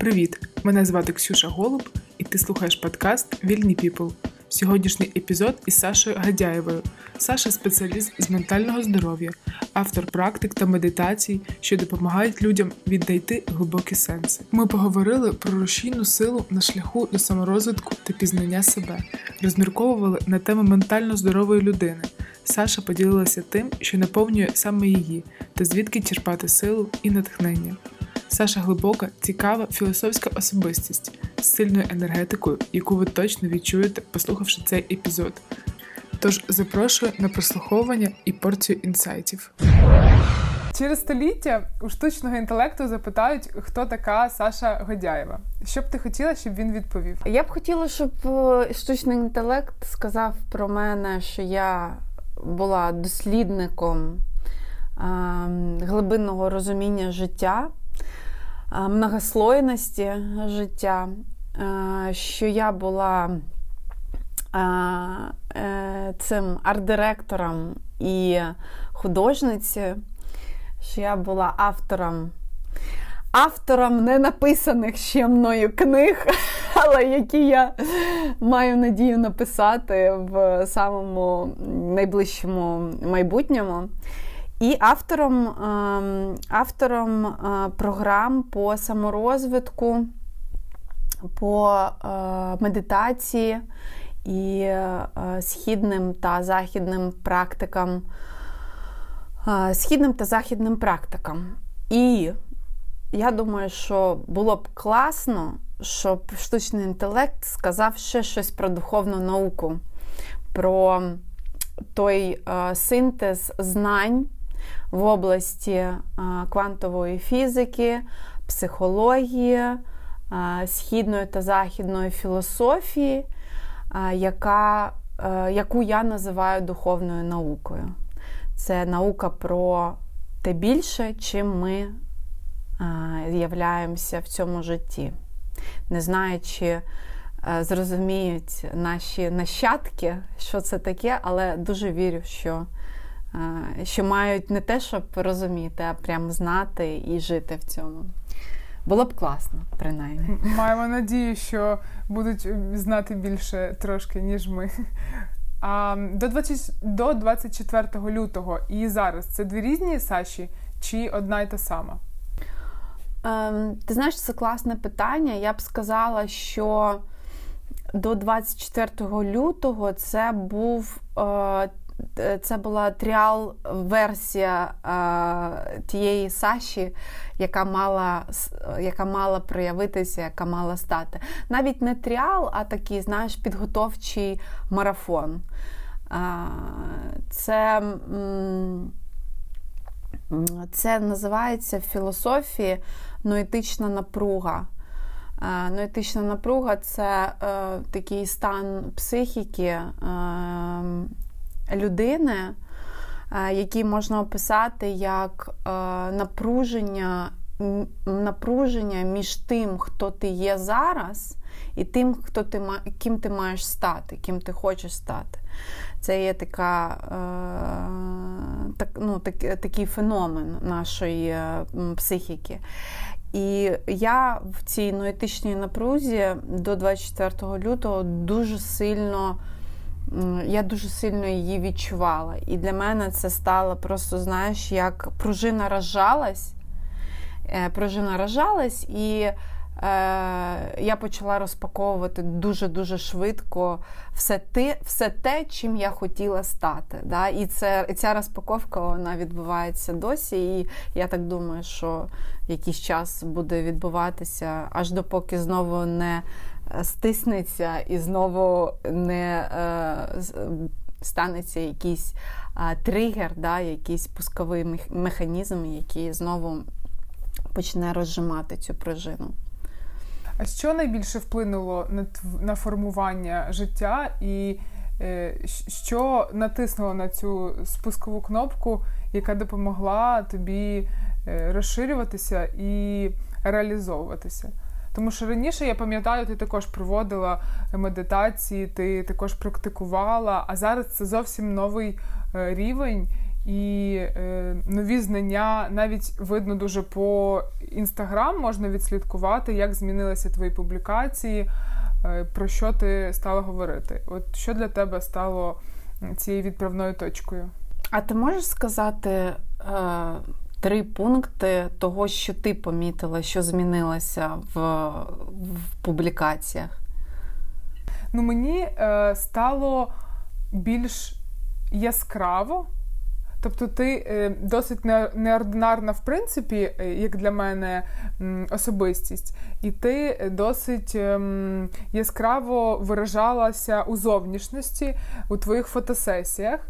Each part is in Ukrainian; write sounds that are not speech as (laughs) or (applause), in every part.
Привіт! Мене звати Ксюша Голуб, і ти слухаєш подкаст Вільні Піпл. Сьогоднішній епізод із Сашою Гадяєвою. Саша спеціаліст з ментального здоров'я, автор практик та медитацій, що допомагають людям віднайти глибокі сенси. Ми поговорили про рушійну силу на шляху до саморозвитку та пізнання себе, розмірковували на тему ментально здорової людини. Саша поділилася тим, що наповнює саме її, та звідки черпати силу і натхнення. Саша глибока, цікава, філософська особистість з сильною енергетикою, яку ви точно відчуєте, послухавши цей епізод. Тож запрошую на прослуховування і порцію інсайтів. Через століття у штучного інтелекту запитають, хто така Саша Годяєва. Що б ти хотіла, щоб він відповів? Я б хотіла, щоб е, штучний інтелект сказав про мене, що я була дослідником глибинного розуміння життя, многослойності життя, що я була е, цим арт-директором і художниці, що я була автором. Автором не написаних ще мною книг, (laughs) але які я маю надію написати в самому найближчому майбутньому. І автором ем, автором е, програм по саморозвитку, по е, медитації і е, східним та західним практикам, східним та західним практикам. І я думаю, що було б класно, щоб штучний інтелект сказав ще щось про духовну науку, про той синтез знань в області квантової фізики, психології, східної та західної філософії, яка, яку я називаю духовною наукою. Це наука про те більше, чим ми являємося в цьому житті. Не знаю, чи зрозуміють наші нащадки, що це таке, але дуже вірю, що що мають не те, щоб розуміти, а прям знати і жити в цьому. Було б класно, принаймні. Маємо надію, що будуть знати більше трошки, ніж ми. А До 20, до 24 лютого і зараз це дві різні Саші чи одна й та сама? Ем, Ти знаєш, це класне питання. Я б сказала, що до 24 лютого це був е, це була тріал-версія е, тієї Саші, яка мала яка мала проявитися, яка мала стати. Навіть не тріал, а такий, знаєш, підготовчий марафон. Е, це це називається в філософії ноетична напруга. Ноетична напруга це е, такий стан психіки. Е, людини, е, які можна описати як е, напруження напруження між тим, хто ти є зараз, і тим, хто ти ким ти маєш стати, ким ти хочеш стати. Це є така, е, так, ну, так, такий феномен нашої психіки. І я в цій ноетичній напрузі до 24 лютого дуже сильно я дуже сильно її відчувала. І для мене це стало просто, знаєш, як пружина розжалась. Е, пружина розжалась, і е, я почала розпаковувати дуже-дуже швидко все те, все те, чим я хотіла стати. Да? І це, ця розпаковка вона відбувається досі. І я так думаю, що якийсь час буде відбуватися, аж допоки знову не стиснеться і знову не е, станеться якийсь тригер, да, якийсь пусковий механізм, який знову почне розжимати цю пружину. А що найбільше вплинуло на на формування життя, і е, що натиснуло на цю спускову кнопку, яка допомогла тобі е, розширюватися і реалізовуватися? Тому що раніше я пам'ятаю, ти також проводила медитації, ти також практикувала, а зараз це зовсім новий е, рівень. і е, нові знання навіть видно дуже по інстаграм можна відслідкувати, як змінилися твої публікації, е, про що ти стала говорити. От що для тебе стало цією відправною точкою? А ти можеш сказати е, три пункти того, що ти помітила, що змінилося в, в публікаціях? Ну, мені е, стало більш яскраво. Тобто ти е, досить неординарна, в принципі, е, як для мене особистість, і ти досить ем, яскраво виражалася у зовнішності у твоїх фотосесіях.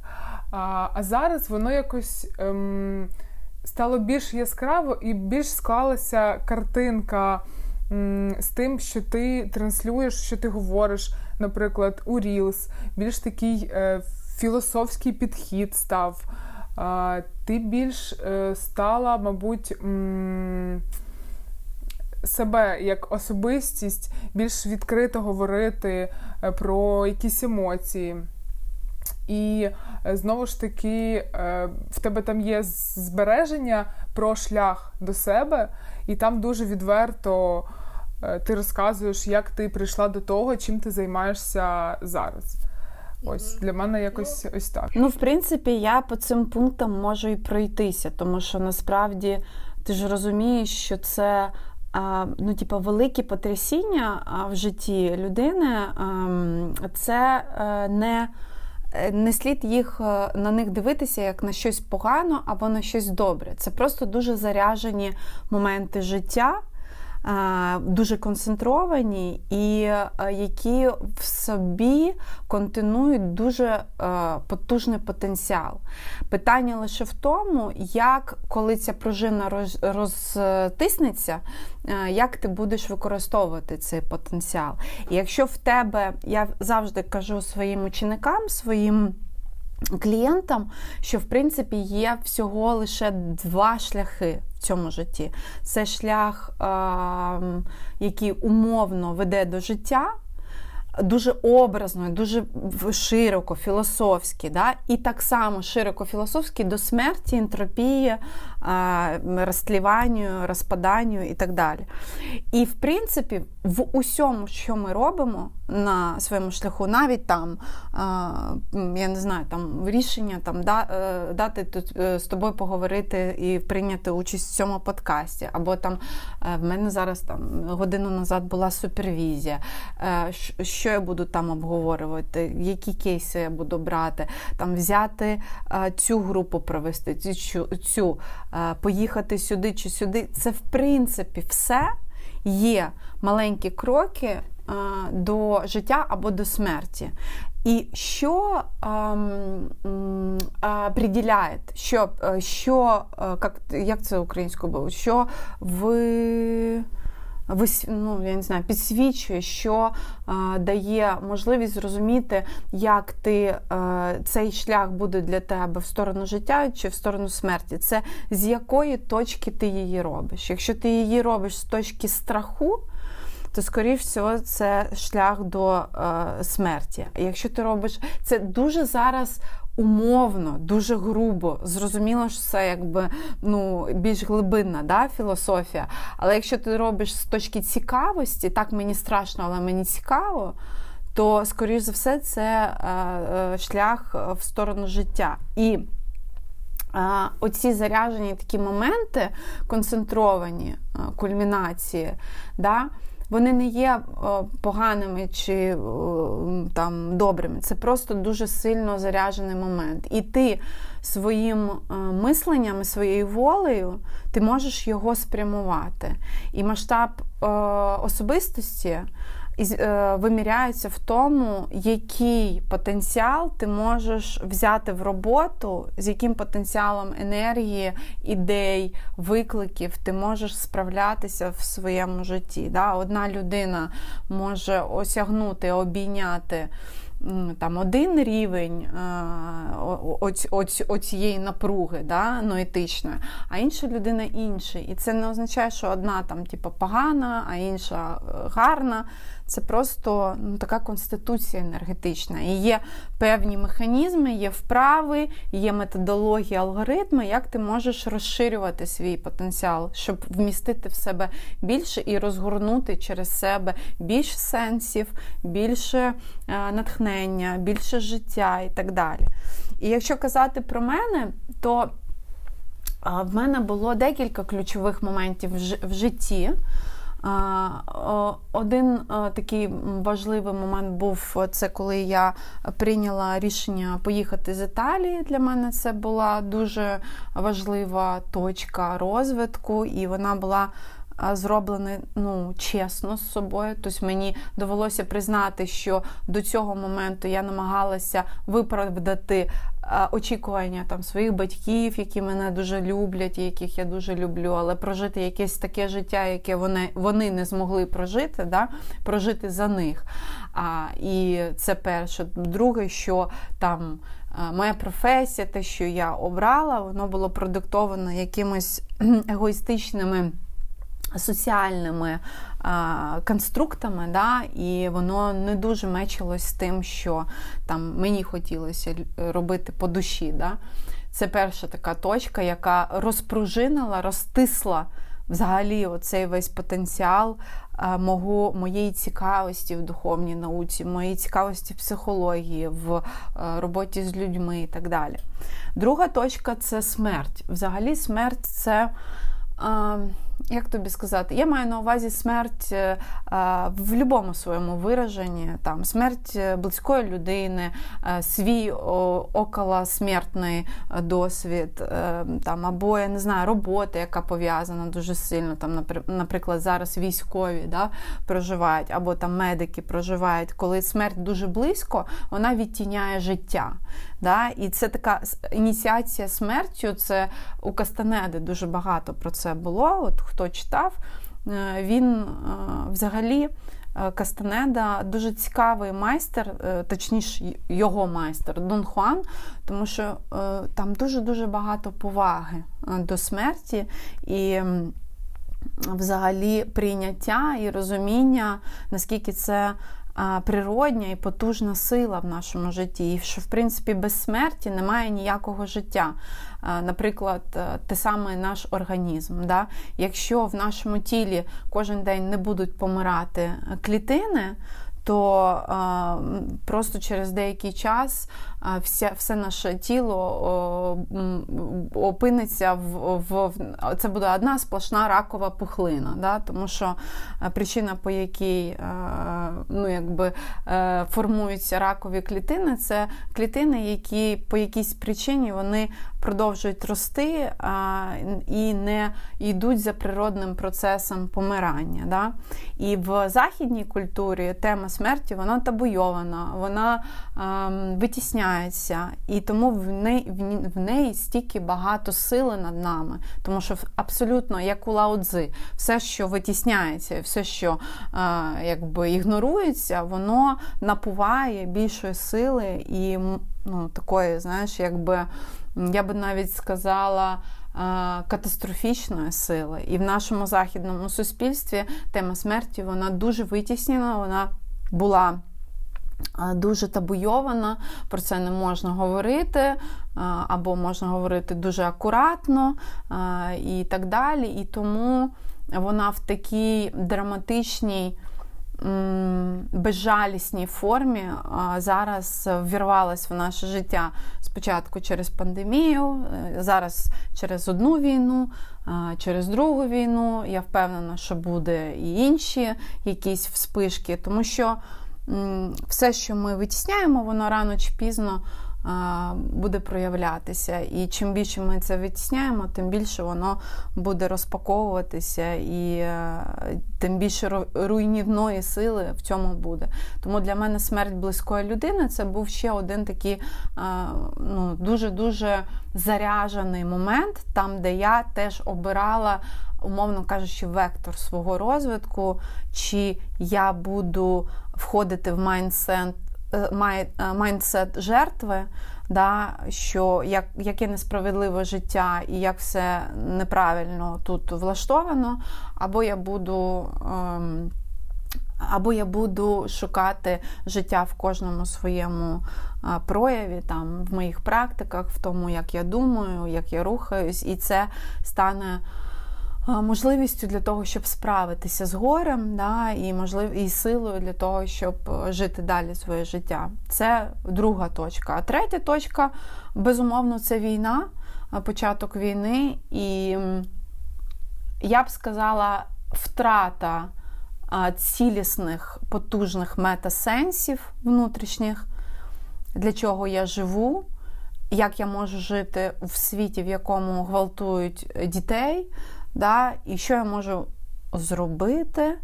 А зараз воно якось ем, стало більш яскраво і більш склалася картинка з тим, що ти транслюєш, що ти говориш, наприклад, у Reels, більш такий е, філософський підхід став. Ти більш е, стала, мабуть, себе як особистість, більш відкрито говорити е, про якісь емоції. І е, знову ж таки, в тебе там є збереження про шлях до себе, і там дуже відверто ти розказуєш, як ти прийшла до того, чим ти займаєшся зараз. Ось для мене якось ось так. Ну, в принципі, я по цим пунктам можу і пройтися, тому що насправді ти ж розумієш, що це. Ну, типу, великі потрясіння в житті людини це е, не е, не слід їх е, на них дивитися як на щось погано або на щось добре. Це просто дуже заряжені моменти життя, дуже концентровані і які в собі континують дуже потужний потенціал. Питання лише в тому, як коли ця пружина розтиснеться, як ти будеш використовувати цей потенціал. І якщо в тебе, я завжди кажу своїм ученикам, своїм клієнтам, що в принципі є всього лише два шляхи в цьому житті. Це шлях, який умовно веде до життя дуже образно, дуже широко, філософськи, да? і так само широко філософський до смерті, ентропії, розтліванню, розпаданню і так далі. І, в принципі, в усьому, що ми робимо на своєму шляху, навіть там, я не знаю, там рішення там, е, дати тут е, з тобою поговорити і прийняти участь в цьому подкасті, або там е, в мене зараз там годину назад була супервізія. що я буду там обговорювати, які кейси я буду брати, там взяти цю групу провести, цю, цю поїхати сюди чи сюди. Це, в принципі, все є маленькі кроки до життя або до смерті. І що приділяє, що, що як це українською було, що ви ну, я не знаю, підсвічує, що е, дає можливість зрозуміти, як ти е, цей шлях буде для тебе в сторону життя чи в сторону смерті. Це з якої точки ти її робиш. Якщо ти її робиш з точки страху, то, скоріш всього, це шлях до е, смерті. Якщо ти робиш це дуже зараз умовно, дуже грубо. Зрозуміло, що це якби ну, більш глибинна да, філософія. Але якщо ти робиш з точки цікавості, так мені страшно, але мені цікаво. То, скоріш за все, це е, е, шлях в сторону життя. І е, оці заряжені такі моменти, концентровані е, кульмінації, да, вони не є е, поганими чи е, там добрими. Це просто дуже сильно заряджений момент. І ти своїм е, мисленням, своєю волею, ти можеш його спрямувати. І масштаб особистості. Е, виміряється в тому, який потенціал ти можеш взяти в роботу, з яким потенціалом енергії, ідей, викликів ти можеш справлятися в своєму житті. Одна людина може осягнути, обійняти там один рівень оцієї напруги да, ноетичної, а інша людина інший. І це не означає, що одна там типу, погана, а інша е, гарна. це просто ну, така конституція енергетична. І є певні механізми, є вправи, є методологія, алгоритми, як ти можеш розширювати свій потенціал, щоб вмістити в себе більше і розгорнути через себе більше сенсів, більше е, натхнення, більше життя і так далі. І якщо казати про мене, то в мене було декілька ключових моментів в житті. Один такий важливий момент був це, коли я прийняла рішення поїхати з Італії. Для мене це була дуже важлива точка розвитку, і вона була зроблений ну, чесно з собою. Тобто мені довелося признати, що до цього моменту я намагалася виправдати очікування там своїх батьків, які мене дуже люблять, і яких я дуже люблю, але прожити якесь таке життя, яке вони вони не змогли прожити, да? прожити за них. А, І це перше. Друге, що там. Моя професія, те, що я обрала, воно було продиктовано якимось егоїстичними соціальними а, конструктами, да, і воно не дуже мечилось з тим, що там мені хотілося робити по душі. Да. Це перша така точка, яка розпружинила, розтисла взагалі оцей весь потенціал а, мого, моєї цікавості в духовній науці, моєї цікавості в психології, в а, роботі з людьми і так далі. Друга точка це смерть. Взагалі, смерть це. А, як тобі сказати, я маю на увазі смерть е, в будь-якому своєму вираженні, там смерть е, близької людини, е, свій околосмертний досвід, там або я не знаю, робота, яка пов'язана дуже сильно. Там, наприклад, зараз військові да, проживають, або там медики проживають, коли смерть дуже близько, вона відтіняє життя. Да? І це така ініціація смертю. Це у Кастанеди дуже багато про це було. От хто читав, е, він е, взагалі. Е, Кастанеда дуже цікавий майстер, точніше, його майстер Дон Хуан, тому що там дуже-дуже багато поваги до смерті і взагалі прийняття і розуміння, наскільки це природня і потужна сила в нашому житті, і що в принципі без смерті немає ніякого життя. Наприклад, е, те саме наш організм. Да? Якщо в нашому тілі кожен день не будуть помирати клітини, то просто через деякий час вся, все наше тіло опиниться в, в це буде одна сплошна ракова пухлина. Да? Тому що причина, по якій ну, якби, е, формуються ракові клітини, це клітини, які по якійсь причині вони продовжують рости і не йдуть за природним процесом помирання. Да? І в західній культурі тема смерті вона табуйована, вона а, витісняється, і тому в неї, в неї стільки багато сили над нами, тому що абсолютно як у лаудзи, все, що витісняється, все, що а, якби ігнорується, воно напуває більшої сили і ну, такої, знаєш, якби я би навіть сказала. Катастрофічної сили, і в нашому західному суспільстві тема смерті вона дуже витіснена, вона була дуже табуйована, про це не можна говорити, або можна говорити дуже акуратно і так далі. І тому вона в такій драматичній безжалісній формі зараз ввірвалась в наше життя спочатку через пандемію, е, зараз через одну війну, через другу війну. Я впевнена, що буде і інші якісь вспишки, тому що все, що ми витісняємо, воно рано чи пізно буде проявлятися. І чим більше ми це витісняємо, тим більше воно буде розпаковуватися, і е, тим більше руйнівної сили в цьому буде. Тому для мене смерть близької людини це був ще один такий ну, дуже-дуже заряжений момент, там, де я теж обирала. Умовно кажучи, вектор свого розвитку, чи я буду входити в майндсет Е, е, майндсет жертви, да, що як, яке несправедливе життя і як все неправильно тут влаштовано, або я буду ем, Або я буду шукати життя в кожному своєму прояві, там, в моїх практиках, в тому, як я думаю, як я рухаюсь, і це стане можливістю для того, щоб справитися з горем, да, і можлив... і силою для того, щоб е, жити далі своє життя. Це друга точка. А третя точка, безумовно, це війна, початок війни. І я б сказала, втрата цілісних, потужних метасенсів внутрішніх, для чого я живу. Як я можу жити в світі, в якому гвалтують дітей, да, і що я можу зробити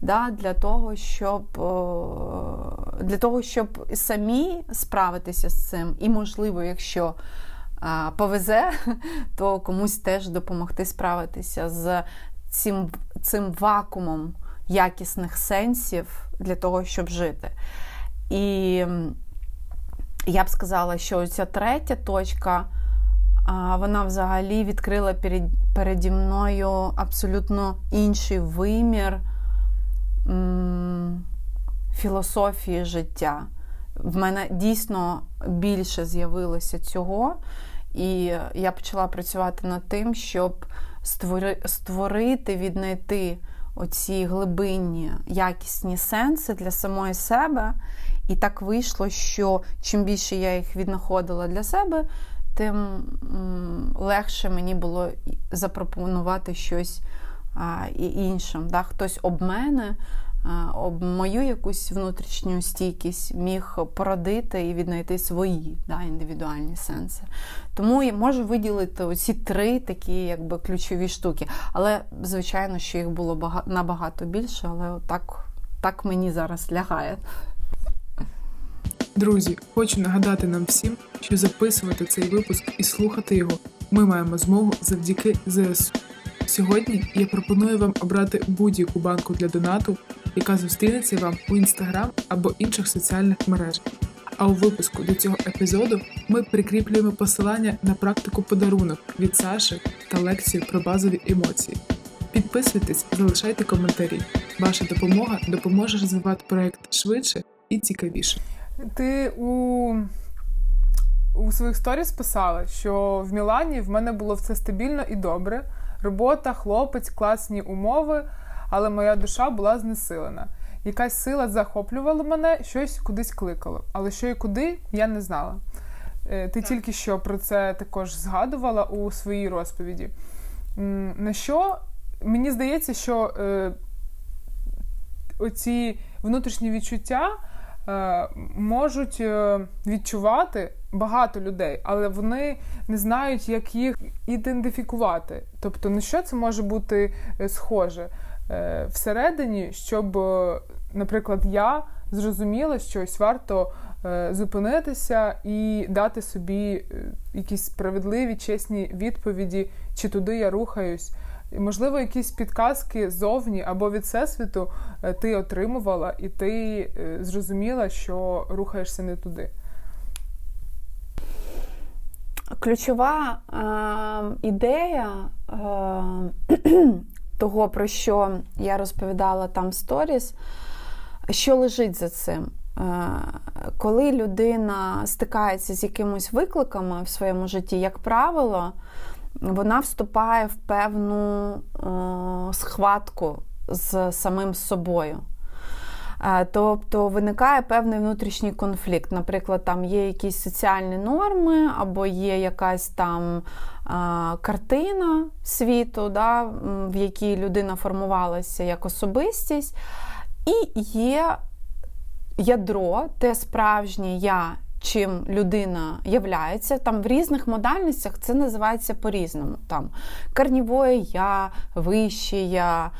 да, для того, щоб для того, щоб самі справитися з цим, і, можливо, якщо повезе, (laughs) то комусь теж допомогти справитися з цим, цим вакуумом якісних сенсів для того, щоб жити. І я б сказала, що ця третя точка вона взагалі відкрила перед, переді мною абсолютно інший вимір м- філософії життя. В мене дійсно більше з'явилося цього, і я почала працювати над тим, щоб створи, створити, віднайти оці глибинні якісні сенси для самої себе. І так вийшло, що чим більше я їх віднаходила для себе, тим легше мені було запропонувати щось іншим. Да? Хтось об мене, об мою якусь внутрішню стійкість міг породити і віднайти свої да, індивідуальні сенси. Тому я можу виділити оці три такі якби ключові штуки. Але, звичайно, що їх було набагато більше, але так, так мені зараз лягає. Друзі, хочу нагадати нам всім, що записувати цей випуск і слухати його ми маємо змогу завдяки ЗСУ. Сьогодні я пропоную вам обрати будь-яку банку для донату, яка зустрінеться вам у інстаграм або інших соціальних мережах. А у випуску до цього епізоду ми прикріплюємо посилання на практику подарунок від Саші та лекцію про базові емоції. Підписуйтесь, залишайте коментарі. Ваша допомога допоможе розвивати проект швидше і цікавіше. Ти у у своїх сторіс писала, що в Мілані в мене було все стабільно і добре. Робота, хлопець, класні умови, але моя душа була знесилена. Якась сила захоплювала мене, щось кудись кликало. Але що і куди, я не знала. Е, ти тільки що про це також згадувала у своїй розповіді. На що мені здається, що е, оці внутрішні відчуття. Е, можуть е, відчувати багато людей, але вони не знають, як їх ідентифікувати. Тобто, на що це може бути е, схоже всередині, щоб, наприклад, я зрозуміла, що ось варто зупинитися і дати собі якісь справедливі, чесні відповіді, чи туди я рухаюсь. Можливо, якісь підказки зовні або від всесвіту е, ти отримувала, і ти е, зрозуміла, що рухаєшся не туди. Ключова е, ідея е, (clears throat) того, про що я розповідала там в сторіс, що лежить за цим. Е, коли людина стикається з якимись викликами в своєму житті, як правило, вона вступає в певну о, схватку з самим собою. Е, тобто виникає певний внутрішній конфлікт. Наприклад, там є якісь соціальні норми, або є якась там а, картина світу, да, в якій людина формувалася як особистість, і є ядро, те справжнє я, чим людина являється. Там в різних модальностях це називається по-різному. Там карнівоє я, вище я,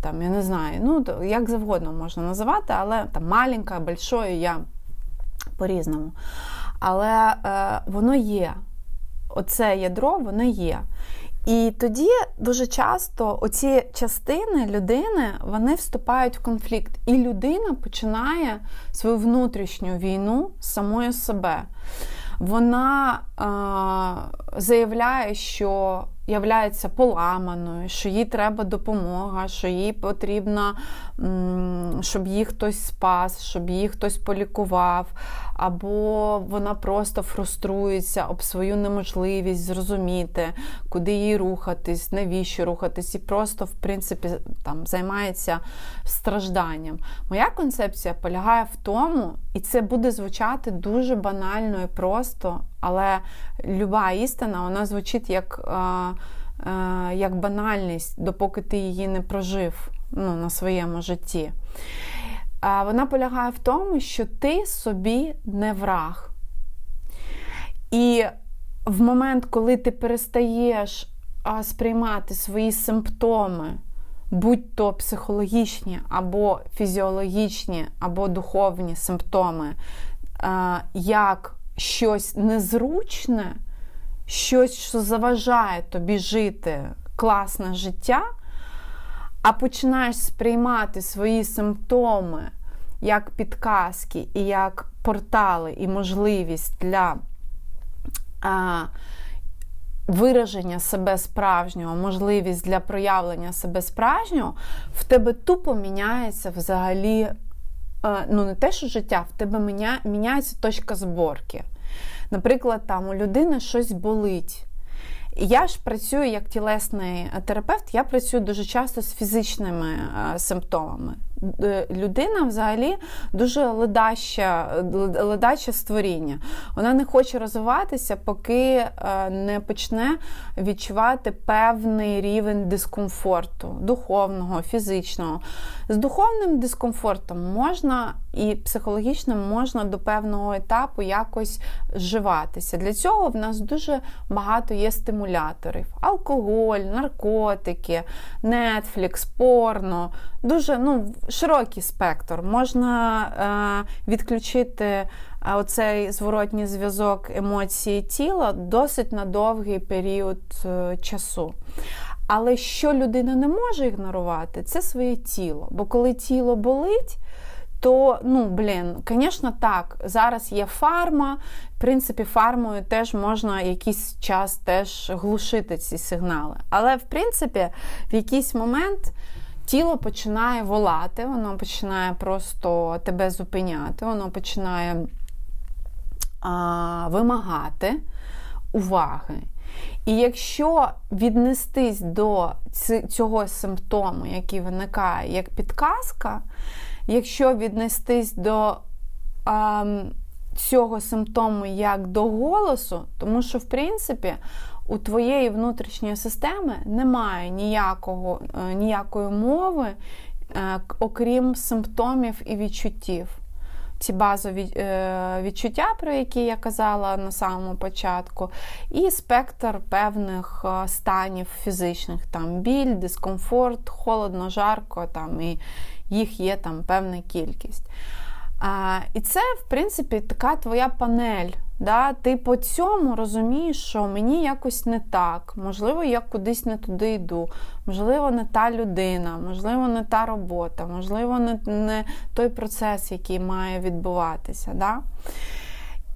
там, я не знаю, ну, як завгодно можна називати, але там маленька, большое я по-різному. Але е, воно є. Оце ядро, воно є. І тоді дуже часто оці частини людини вони вступають в конфлікт, і людина починає свою внутрішню війну з самою себе. Вона е, заявляє, що являється поламаною, що їй треба допомога, що їй потрібно, щоб її хтось спас, щоб її хтось полікував, або вона просто фруструється об свою неможливість зрозуміти, куди їй рухатись, навіщо рухатись, і просто, в принципі, там займається стражданням. Моя концепція полягає в тому, і це буде звучати дуже банально і просто, але люба істина вона звучить як як банальність, допоки ти її не прожив ну, на своєму житті. Вона полягає в тому, що ти собі не враг. І в момент, коли ти перестаєш сприймати свої симптоми, будь то психологічні або фізіологічні, або духовні симптоми, як щось незручне, щось, що заважає тобі жити класне життя, а починаєш сприймати свої симптоми як підказки і як портали і можливість для а, вираження себе справжнього, можливість для проявлення себе справжнього, в тебе тупо міняється взагалі. Ну, не те, що життя, в тебе міня, міняється точка зборки. Наприклад, там у людини щось болить. Я ж працюю як тілесний терапевт, я працюю дуже часто з фізичними симптомами. Е, людина взагалі дуже ледаща, ледаче створіння. Вона не хоче розвиватися, поки е, не почне відчувати певний рівень дискомфорту, духовного, фізичного. З духовним дискомфортом можна і психологічним можна до певного етапу якось вживатися. Для цього в нас дуже багато є стимуляторів: алкоголь, наркотики, Netflix, порно. Дуже ну, широкий спектр. Можна е, відключити е, оцей зворотній зв'язок емоції тіла досить на довгий період е, часу. Але що людина не може ігнорувати, це своє тіло. Бо коли тіло болить, то, ну, блін, звісно, так, зараз є фарма. В принципі, фармою теж можна якийсь час теж глушити ці сигнали. Але, в принципі, в якийсь момент тіло починає волати, воно починає просто тебе зупиняти, воно починає а, вимагати уваги. І якщо віднестись до цього симптому, який виникає як підказка, якщо віднестись до а, цього симптому як до голосу, тому що, в принципі, у твоєї внутрішньої системи немає ніякого, е, ніякої мови, е, окрім симптомів і відчуттів. Ці базові е, відчуття, про які я казала на самому початку, і спектр певних станів фізичних, там біль, дискомфорт, холодно, жарко, там, і їх є там певна кількість. І це, в принципі, така твоя панель. Да? Ти по цьому розумієш, що мені якось не так, можливо, я кудись не туди йду, можливо, не та людина, можливо, не та робота, можливо, не, не той процес, який має відбуватися. Да?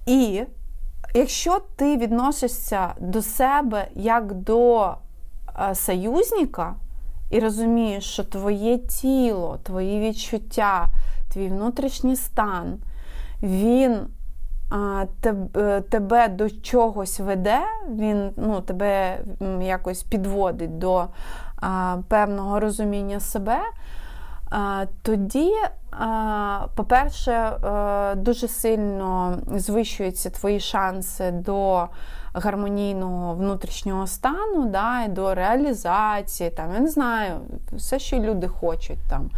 І якщо ти відносишся до себе як до е, союзника, і розумієш, що твоє тіло, твої відчуття, твій внутрішній стан, він е, тебе до чогось веде, він ну, тебе якось підводить до певного розуміння себе. Тоді, по-перше, е, дуже сильно звищуються твої шанси до гармонійного внутрішнього стану, да, і до реалізації, там, я не знаю, все, що люди хочуть, там,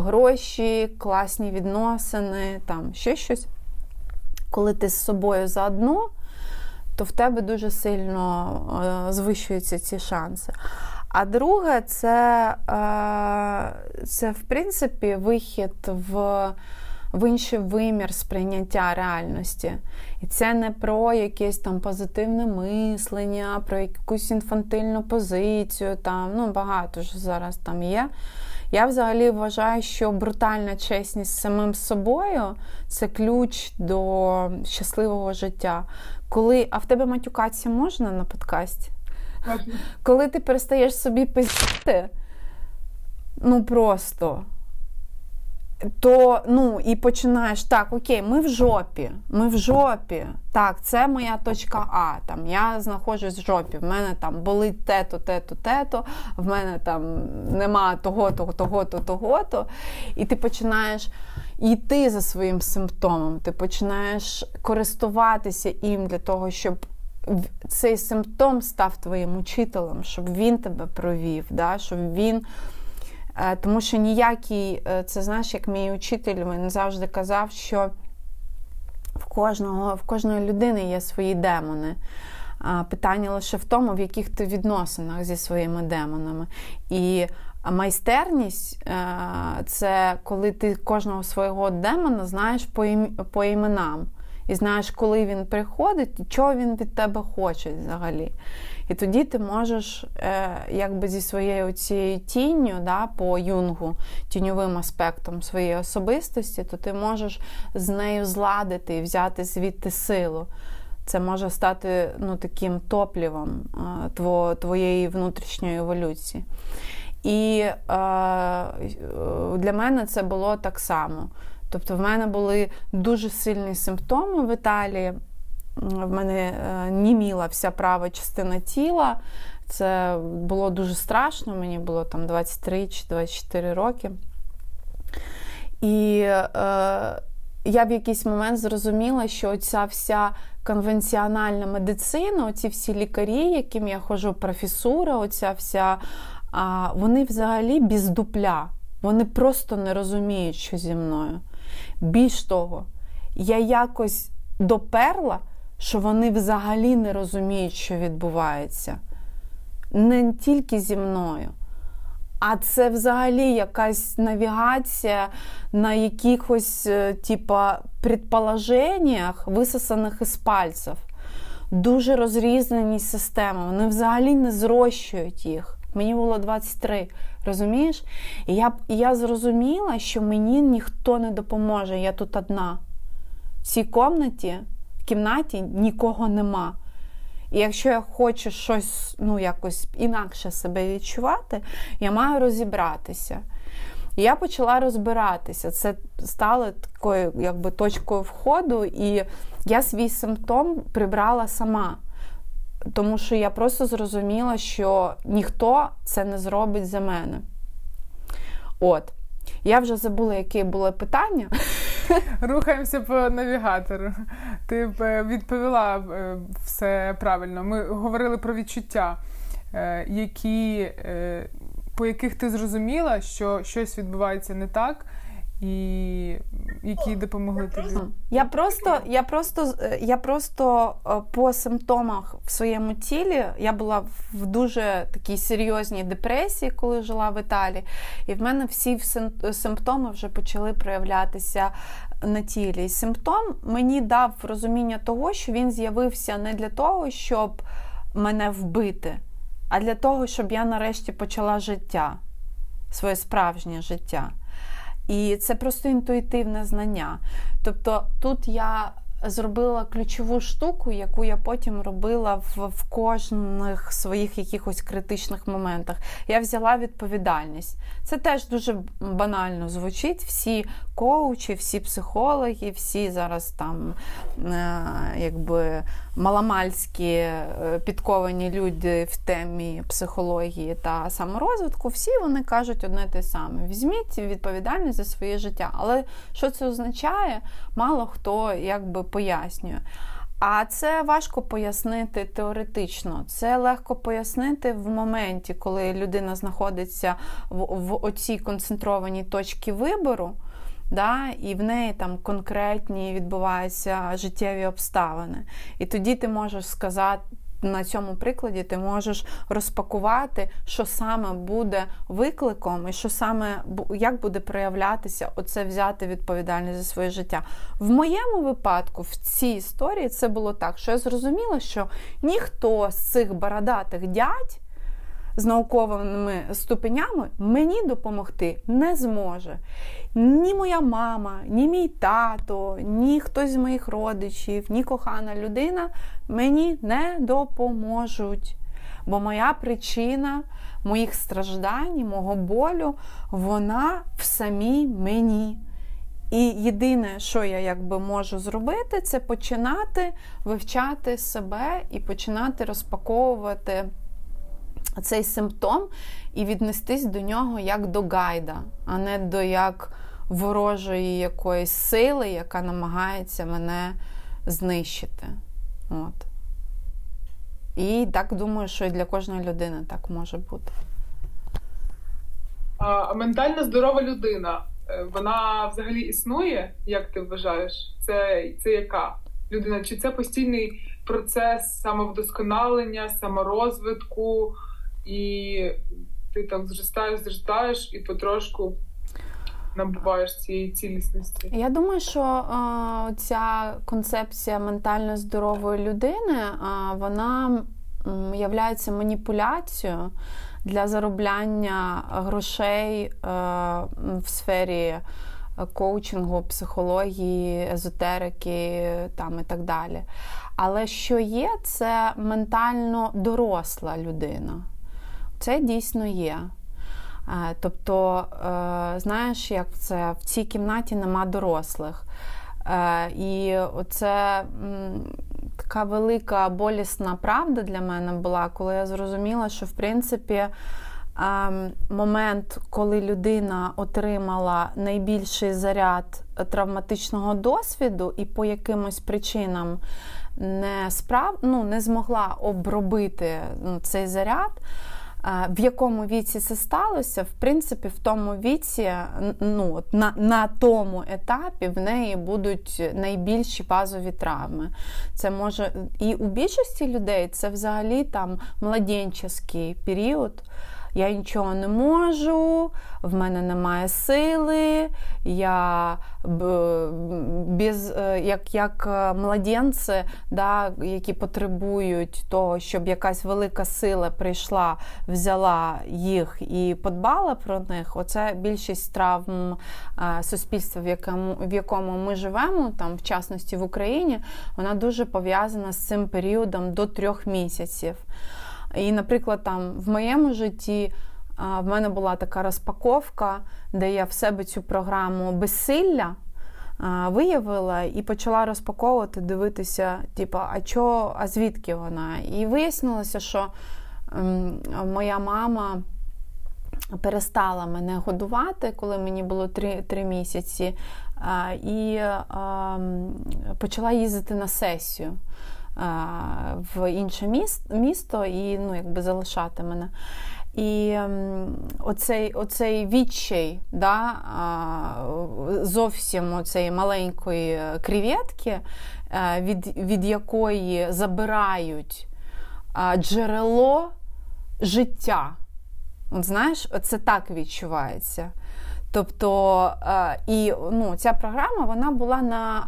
гроші, класні відносини, там, ще щось. Коли ти з собою заодно, то в тебе дуже сильно е, звищуються ці шанси. А друге, це, е, це в принципі, вихід в в інший вимір сприйняття реальності. І це не про якесь там позитивне мислення, про якусь інфантильну позицію. Там, ну, Багато ж зараз там є. Я взагалі вважаю, що брутальна чесність з самим собою це ключ до щасливого життя. Коли, А в тебе матюкація можна на подкасті? коли ти перестаєш собі пиздити, ну просто то ну і починаєш так, окей, ми в жопі, ми в жопі. Так, це моя точка А. Там я знаходжусь в жопі. В мене там болить те-то, те-то, те-то, в мене там нема того-то, того-то, того-то. І ти починаєш йти за своїм симптомом, ти починаєш користуватися їм для того, щоб. Цей симптом став твоїм учителем, щоб він тебе провів, да? щоб він тому що ніякий, е, це знаєш, як мій учитель він завжди казав, що в кожного, в кожної людини є свої демони. Питання лише в тому, в яких ти відносинах зі своїми демонами. І майстерність е, це коли ти кожного свого демона знаєш по іменам. І знаєш, коли він приходить, і чого він від тебе хоче взагалі. І тоді ти можеш е, якби зі своєю цією тінню да, по юнгу, тіньовим аспектом своєї особистості, то ти можеш з нею зладити і взяти звідти силу. Це може стати ну, таким топлівом е, твоєї внутрішньої еволюції. І е, для мене це було так само. Тобто, в мене були дуже сильні симптоми в Італії в мене е, німіла вся права частина тіла. Це було дуже страшно, мені було там 23 чи 24 роки. І е, я в якийсь момент зрозуміла, що ця вся конвенціональна медицина, оці всі лікарі, яким я ходжу, професура, оця вся, вони взагалі без дупля. Вони просто не розуміють, що зі мною. Більш того, я якось доперла що вони взагалі не розуміють, що відбувається. Не тільки зі мною. А це взагалі якась навігація на якихось, е, типа, предположеннях, висосаних із пальців. Дуже розрізнені системи. Вони взагалі не зрощують їх. Мені було 23, розумієш? І я і я зрозуміла, що мені ніхто не допоможе. Я тут одна. В цій кімнаті кімнаті нікого нема. І якщо я хочу щось ну, якось інакше себе відчувати, я маю розібратися. І я почала розбиратися. Це стало такою якби, точкою входу, і я свій симптом прибрала сама. Тому що я просто зрозуміла, що ніхто це не зробить за мене. От. Я вже забула, яке було питання. (laughs) Рухаємося по навігатору. Ти е, відповіла е, все правильно. Ми говорили про відчуття, е, які, по яких ти зрозуміла, що щось відбувається не так і які допомогли тобі? Я просто я просто, я просто е, по симптомах в своєму тілі я була в дуже такій серйозній депресії, коли жила в Італії, і в мене всі симптоми вже почали проявлятися на тілі. І Симптом мені дав розуміння того, що він з'явився не для того, щоб мене вбити, а для того, щоб я нарешті почала життя, своє справжнє життя. І це просто інтуїтивне знання. Тобто тут я зробила ключову штуку, яку я потім робила в, в кожних своїх якихось критичних моментах. Я взяла відповідальність. Це теж дуже банально звучить. Всі коучі, всі психологи, всі зараз там е, якби маломальські е, підковані люди в темі психології та саморозвитку, всі вони кажуть одне те саме: візьміть відповідальність за своє життя. Але що це означає? Мало хто якби пояснює. А це важко пояснити теоретично. Це легко пояснити в моменті, коли людина знаходиться в, в оцій концентрованій точці вибору, да, і в неї там конкретні відбуваються життєві обставини. І тоді ти можеш сказати на цьому прикладі ти можеш розпакувати, що саме буде викликом, і що саме як буде проявлятися оце взяти відповідальність за своє життя. В моєму випадку, в цій історії, це було так, що я зрозуміла, що ніхто з цих бородатих дядь з науковими ступенями мені допомогти не зможе. Ні моя мама, ні мій тато, ні хтось з моїх родичів, ні кохана людина мені не допоможуть. Бо моя причина моїх страждань, мого болю, вона в самій мені. І єдине, що я якби можу зробити, це починати вивчати себе і починати розпаковувати цей симптом і віднестись до нього як до гайда, а не до як ворожої якоїсь сили, яка намагається мене знищити. От. І так думаю, що і для кожної людини так може бути. А ментально здорова людина. Е, вона взагалі існує, як ти вважаєш? Це це яка людина? Чи це постійний процес самовдосконалення, саморозвитку, і ти там зростаєш, зростаєш і потрошку набуваєш цієї цілісності? Я думаю, що а, ця концепція ментально здорової людини а, вона являється маніпуляцією для заробляння грошей а, в сфері. Коучингу, психології, езотерики там і так далі. Але що є, це ментально доросла людина. Це дійсно є. Е, тобто, е, знаєш, як це в цій кімнаті нема дорослих. Е, і це така велика болісна правда для мене була, коли я зрозуміла, що в принципі. Момент, коли людина отримала найбільший заряд травматичного досвіду і по якимось причинам не справ... ну, не змогла обробити ну, цей заряд, в якому віці це сталося, в принципі, в тому віці, ну, на на тому етапі в неї будуть найбільші базові травми. Це може і у більшості людей це взагалі там младенческий період я нічого не можу, в мене немає сили, я без, е, як як е, младенці, да, які потребують того, щоб якась велика сила прийшла, взяла їх і подбала про них. Оце більшість травм е, суспільства, в якому в якому ми живемо, там в частності в Україні, вона дуже пов'язана з цим періодом до трьох місяців. І, наприклад, там в моєму житті в мене була така розпаковка, де я в себе цю програму безсилля виявила і почала розпаковувати, дивитися, типу, а чо, а звідки вона? І вияснилося, що ем, моя мама. Перестала мене годувати, коли мені було 3 3 місяці, і почала їздити на сесію в інше місто і ну, якби залишати мене. І оцей оцей відчай да, зовсім оцеї маленької креветки, е, від, від якої забирають джерело життя. От Знаєш, це так відчувається. Тобто е, і ну, ця програма вона була на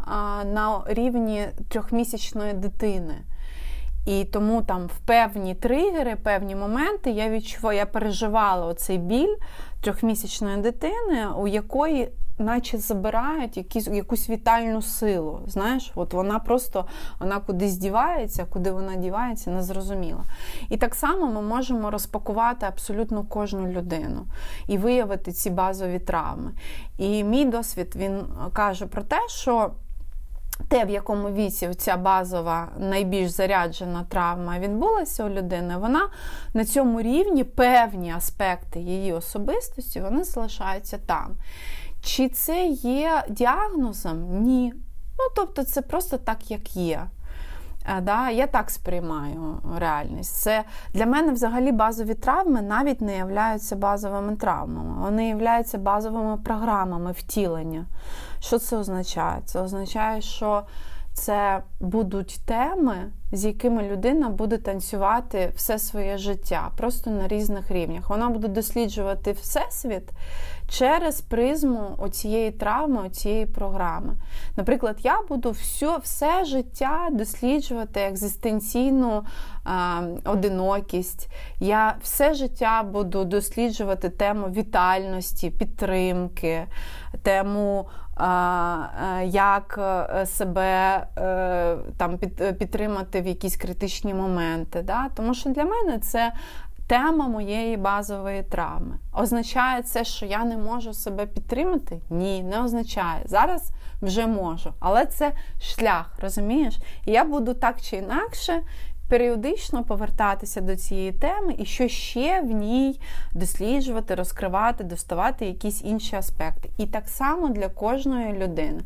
на рівні трьохмісячної дитини. І тому там в певні тригери, певні моменти я відчувала, я переживала оцей біль трьохмісячної дитини, у якої наче забирають якісь, якусь вітальну силу. Знаєш, от вона просто вона кудись дівається, куди вона дівається, не зрозуміла. І так само ми можемо розпакувати абсолютно кожну людину і виявити ці базові травми. І мій досвід він каже про те, що. Те, в якому віці ця базова найбільш заряджена травма відбулася у людини, вона на цьому рівні певні аспекти її особистості вони залишаються там. Чи це є діагнозом? Ні. Ну, тобто, це просто так, як є. Да, Я так сприймаю реальність. Це Для мене взагалі базові травми навіть не являються базовими травмами. Вони являються базовими програмами втілення. Що це означає? Це означає, що це будуть теми, з якими людина буде танцювати все своє життя, просто на різних рівнях. Вона буде досліджувати всесвіт через призму оцієї травми, оцієї програми. Наприклад, я буду все, все життя досліджувати екзистенційну е, одинокість. Я все життя буду досліджувати тему вітальності, підтримки, тему. Як е, себе е, там підтримати в якісь критичні моменти. Да? Тому що для мене це тема моєї базової травми. Означає це, що я не можу себе підтримати? Ні, не означає. Зараз вже можу. Але це шлях, розумієш? І я буду так чи інакше. Періодично повертатися до цієї теми і що ще в ній досліджувати, розкривати, доставати якісь інші аспекти. І так само для кожної людини.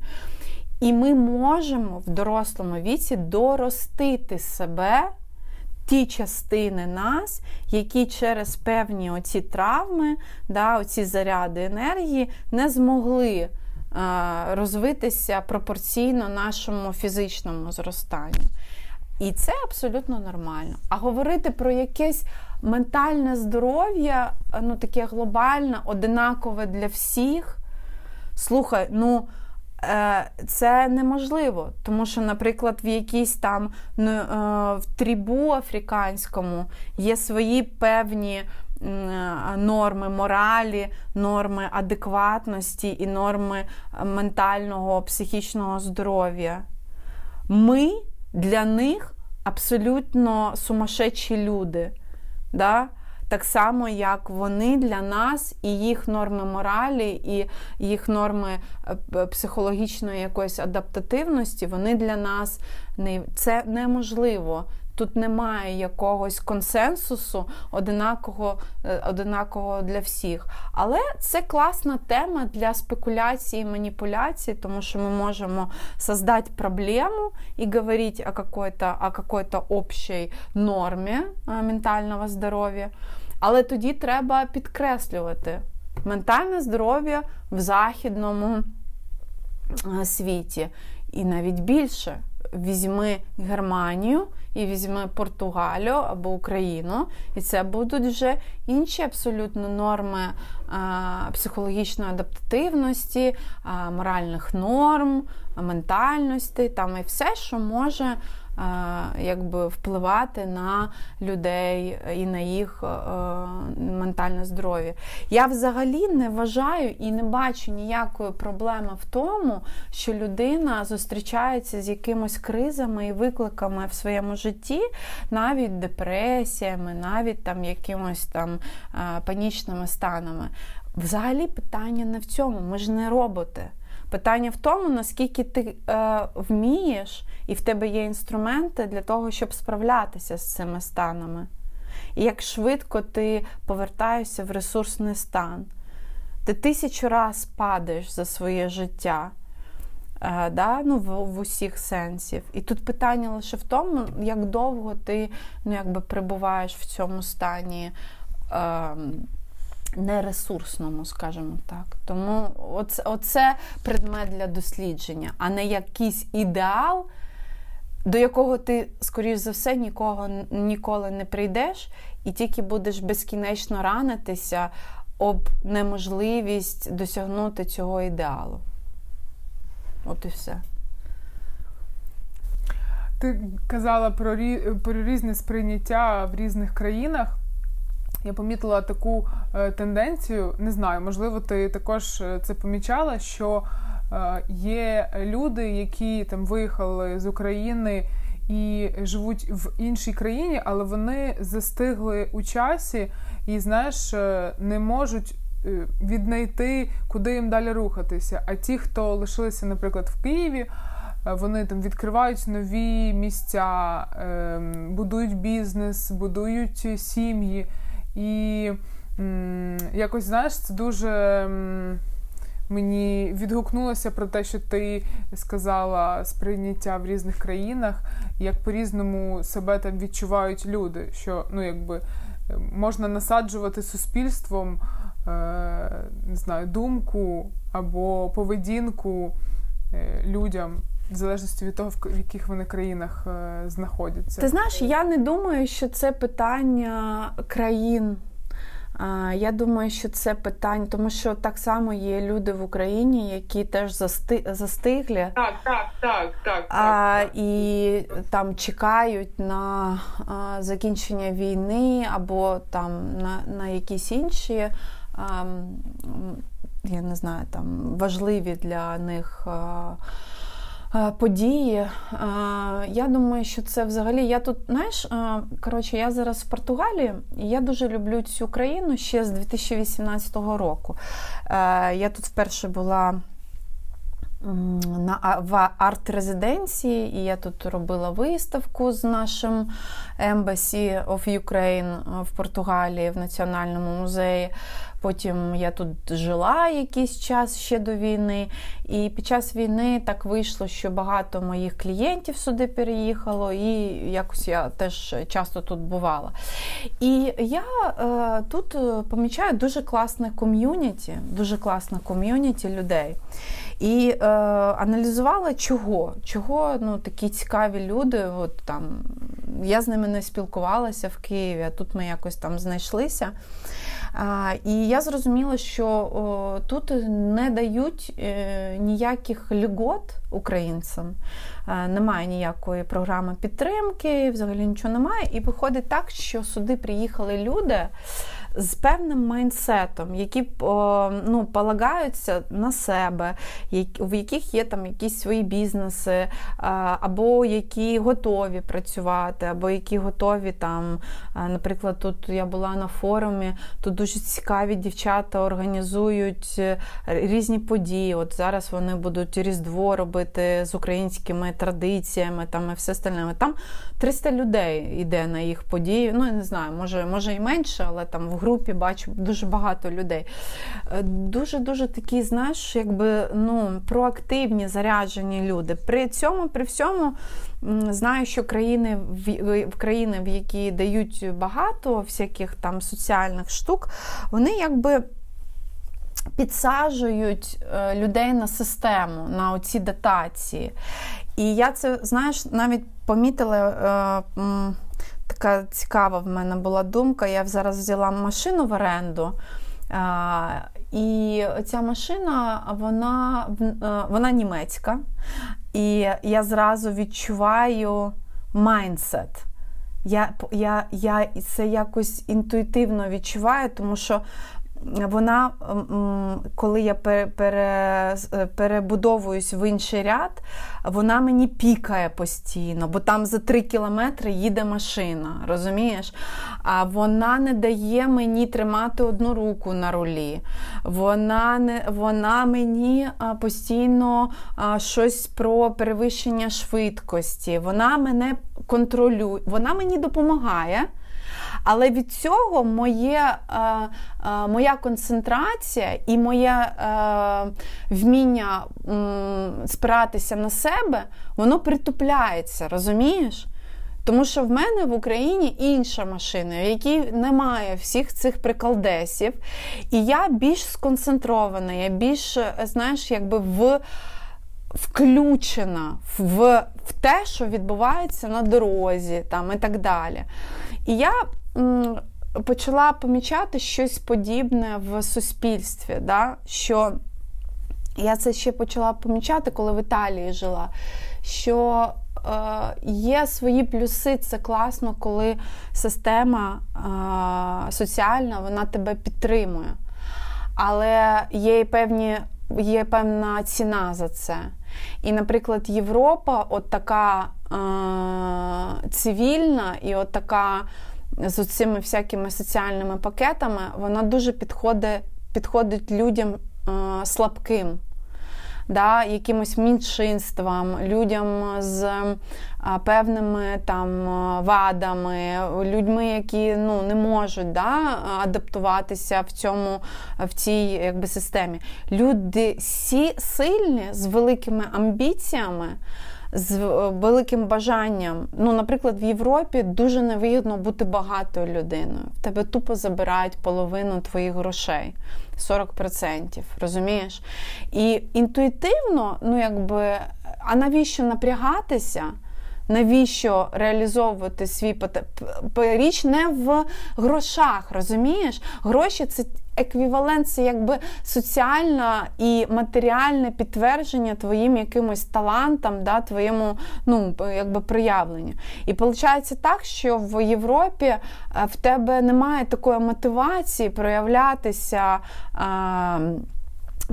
І ми можемо в дорослому віці доростити себе ті частини нас, які через певні оці травми, да, оці заряди енергії не змогли а, розвитися пропорційно нашому фізичному зростанню. І це абсолютно нормально. А говорити про якесь ментальне здоров'я, ну таке глобальне, одинакове для всіх. Слухай, ну. Е, це неможливо, тому що, наприклад, в якійсь там е, в трібу африканському є свої певні норми моралі, норми адекватності і норми ментального, психічного здоров'я. Ми для них абсолютно сумасшедші люди. Да? так само, як вони для нас і їх норми моралі, і їх норми е, психологічної якоїсь адаптативності, вони для нас не це неможливо. Тут немає якогось консенсусу одинакового е, одинакового для всіх. Але це класна тема для спекуляції і маніпуляції, тому що ми можемо создати проблему і говорити о какой-то о какой-то общій нормі е, ментального здоров'я. Але тоді треба підкреслювати ментальне здоров'я в західному е, світі. І навіть більше. Візьми Германію і візьме Португалію або Україну, і це будуть вже інші абсолютно норми а, е, психологічної адаптативності, а, е, моральних норм, ментальності, там і все, що може якби впливати на людей і на їх ментальне здоров'я. Я взагалі не вважаю і не бачу ніякої проблеми в тому, що людина зустрічається з якимось кризами і викликами в своєму житті, навіть депресіями, навіть там якимось там панічними станами. Взагалі питання не в цьому. Ми ж не роботи. Питання в тому, наскільки ти е, вмієш, і в тебе є інструменти для того, щоб справлятися з цими станами. І як швидко ти повертаєшся в ресурсний стан, ти тисячу раз падаєш за своє життя. Е, да? ну, в, в усіх сенсів. І тут питання лише в тому, як довго ти ну, якби перебуваєш в цьому стані. Е, нересурсному, скажімо так. Тому оце, оце предмет для дослідження, а не якийсь ідеал, до якого ти, скоріш за все, нікого ніколи не прийдеш, і тільки будеш безкінечно ранитися об неможливість досягнути цього ідеалу. От і все. Ти казала про про різне сприйняття в різних країнах. Я помітила таку е, тенденцію, не знаю, можливо, ти також е, це помічала, що є люди, які там виїхали з України і живуть в іншій країні, але вони застигли у часі і, знаєш, не можуть. Віднайти, куди їм далі рухатися. А ті, хто лишилися, наприклад, в Києві, вони там відкривають нові місця, ем, будують бізнес, будують сім'ї. І якось, знаєш, це дуже. Мені відгукнулося про те, що ти сказала сприйняття в різних країнах, як по-різному себе там відчувають люди. Що ну, якби можна насаджувати суспільством е, не знаю, думку або поведінку е, людям в залежності від того, в яких вони країнах е, знаходяться. Ти знаєш, я не думаю, що це питання країн. Я думаю, що це питання, тому що так само є люди в Україні, які теж засти... застиглі. Так, так, так, так. А, так. І там чекають на а, закінчення війни або там на на якісь інші, а, я не знаю, там важливі для них. А, події. Е, я думаю, що це взагалі. Я тут, знаєш, е, коротше, я зараз в Португалії, і я дуже люблю цю країну ще з 2018 року. Я тут вперше була. На в арт-резиденції, і я тут робила виставку з нашим Embassy of Ukraine в Португалії в Національному музеї. Потім я тут жила якийсь час ще до війни, і під час війни так вийшло, що багато моїх клієнтів сюди переїхало, і якось я теж часто тут бувала. І я е, тут е, помічаю дуже класне ком'юніті, дуже класне ком'юніті людей. І е, аналізувала, чого. Чого ну, такі цікаві люди. От, там, Я з ними не спілкувалася в Києві, а тут ми якось там знайшлися. І я зрозуміла, що тут не дають е, ніяких льгот українцям, немає ніякої програми підтримки, взагалі нічого немає. І виходить так, що сюди приїхали люди з певним майнсетом, які ну, полагаються на себе, в яких є там якісь свої бізнеси, або які готові працювати, або які готові там, наприклад, тут я була на форумі, тут дуже цікаві дівчата організують е, різні події. От зараз вони будуть Різдво робити з українськими традиціями там і все остальне. Там 300 людей йде на їх події. Ну, я не знаю, може, може і менше, але там в групі бачу дуже багато людей. Е, дуже-дуже такі, знаєш, якби ну, проактивні, заряджені люди. При цьому, при всьому, знаю, що країни, в країни, в які дають багато всяких там соціальних штук, вони якби. Підсаджують е, людей на систему, на оці дотації. І я це, знаєш, навіть помітила. Е, така цікава в мене була думка. Я зараз взяла машину в оренду. І ця машина, вона вона німецька. І я зразу відчуваю майндсет. Я я, я це якось інтуїтивно відчуваю, тому що вона, коли я пере, перебудовуюсь в інший ряд, вона мені пікає постійно, бо там за три кілометри їде машина, розумієш? А вона не дає мені тримати одну руку на рулі. Вона не, вона мені постійно щось про перевищення швидкості. Вона мене контролює, вона мені допомагає. Але від цього моє, е, е, моя концентрація і моє е, вміння спиратися на себе, воно притупляється, розумієш? Тому що в мене в Україні інша машина, в якій немає всіх цих приколдесів. І я більш сконцентрована, я більш, знаєш, якби в. Включена в в те, що відбувається на дорозі, там і так далі. І я почала помічати щось подібне в суспільстві. Да? що Я це ще почала помічати, коли в Італії жила. що е, Є свої плюси, це класно, коли система е, соціальна вона тебе підтримує. Але є певні, є певна ціна за це. І, наприклад, Європа, от така е, цивільна і от така з цими всякими соціальними пакетами, вона дуже підходить підходить людям е, слабким, да, якимось меншинствам, людям з е, певними там вадами, людьми, які ну, не можуть да, адаптуватися в цьому, в цій якби, системі. Люди всі сильні з великими амбіціями з е, великим бажанням. Ну, наприклад, в Європі дуже невигідно бути багатою людиною. В тебе тупо забирають половину твоїх грошей. 40%, розумієш? І інтуїтивно, ну якби, а навіщо напрягатися? навіщо реалізовувати свій річ не в грошах, розумієш? Гроші це еквівалент, якби соціальне і матеріальне підтвердження твоїм якимось талантам, да, твоєму ну, якби проявленню. І виходить так, що в Європі е, в тебе немає такої мотивації проявлятися. А,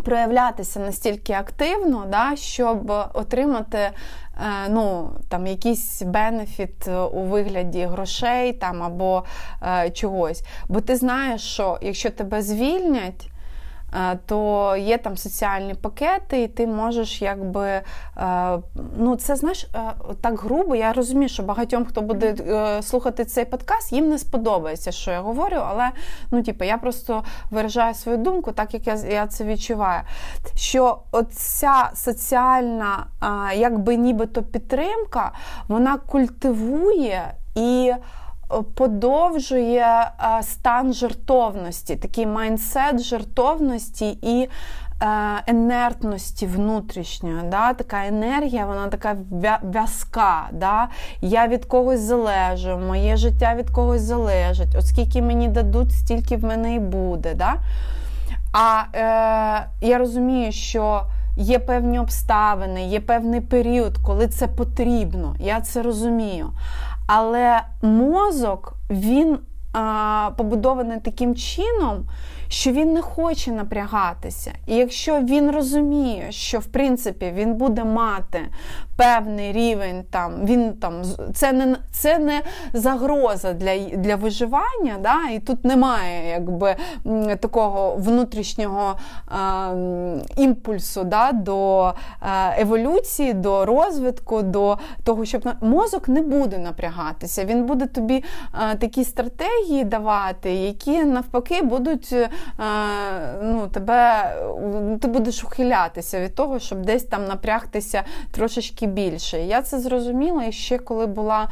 проявлятися настільки активно, да, щоб отримати ну, там, якийсь бенефіт у вигляді грошей там, або е, чогось. Бо ти знаєш, що якщо тебе звільнять, Е, то є там соціальні пакети, і ти можеш якби. Е, ну, це знаєш, е, так грубо. Я розумію, що багатьом, хто буде слухати цей подкаст, їм не сподобається, що я говорю, але ну, типу, я просто виражаю свою думку, так як я я це відчуваю. Що оця соціальна, якби нібито підтримка, вона культивує і подовжує е, стан жертовності, такий майндсет жертовності і е, інертності внутрішньої. Да? Така енергія, вона така в'язка. Да? Я від когось залежу, моє життя від когось залежить. Оскільки мені дадуть, стільки в мене і буде. Да? А е, я розумію, що. Є певні обставини, є певний період, коли це потрібно. Я це розумію. Але мозок він а, побудований таким чином, що він не хоче напрягатися. І якщо він розуміє, що в принципі він буде мати певний рівень, там він там це не це не загроза для для виживання, да? і тут немає якби такого внутрішнього е, імпульсу да? до еволюції, до розвитку, до того, щоб мозок не буде напрягатися. Він буде тобі е, такі стратегії давати, які навпаки будуть ну, тебе, ти будеш ухилятися від того, щоб десь там напрягтися трошечки більше. Я це зрозуміла ще коли була.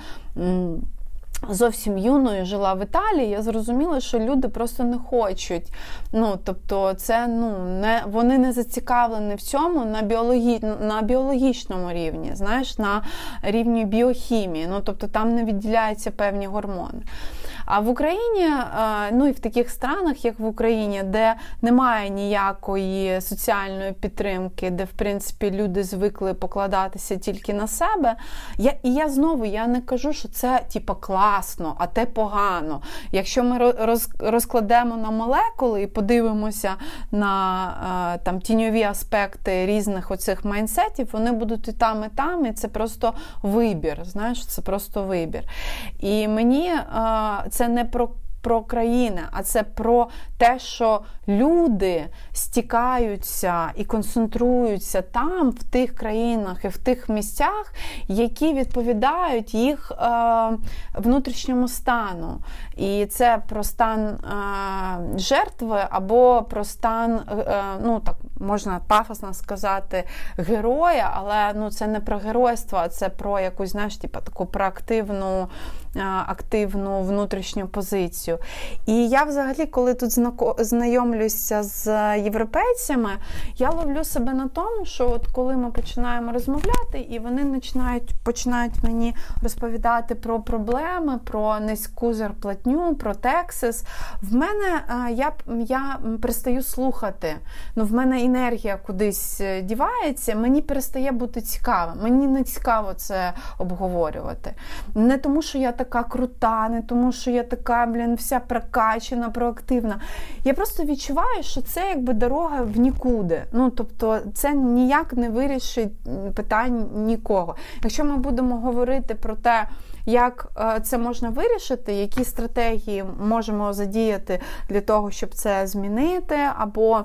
Зовсім юною жила в Італії, я зрозуміла, що люди просто не хочуть. Ну, тобто, це ну не вони не зацікавлені в цьому на біологі, на біологічному рівні, знаєш, на рівні біохімії. Ну тобто там не відділяються певні гормони. А в Україні, е, ну і в таких странах, як в Україні, де немає ніякої соціальної підтримки, де в принципі люди звикли покладатися тільки на себе. Я, І я знову я не кажу, що це типа класно, а те погано. Якщо ми роз, розкладемо на молекули і подивимося на е, там тіньові аспекти різних оцих майнсетів, вони будуть і там, і там, і це просто вибір. Знаєш, це просто вибір. І мені е, це не про про країни, а це про те, що люди стікаються і концентруються там, в тих країнах і в тих місцях, які відповідають їх е, внутрішньому стану. І це про стан е, жертви або про стан, е, ну так можна пафосно сказати, героя, але ну, це не про геройство, а це про якусь знаєш, типу, таку проактивну, е, активну внутрішню позицію. І я взагалі, коли тут знайомлюся з європейцями, я ловлю себе на тому, що от коли ми починаємо розмовляти, і вони починають починають мені розповідати про проблеми, про низьку зарплатню, про такси, в мене е, я я перестаю слухати. Ну, В мене енергія кудись е, дівається, мені перестає бути цікаво. Мені не цікаво це обговорювати. Не тому, що я така крута, не тому, що я така, блін, вся прокачена, проактивна. Я просто відчуваю, що це якби дорога в нікуди. Ну, тобто, це ніяк не вирішить питань нікого. Якщо ми будемо говорити про те, як е, це можна вирішити, які стратегії можемо задіяти для того, щоб це змінити, або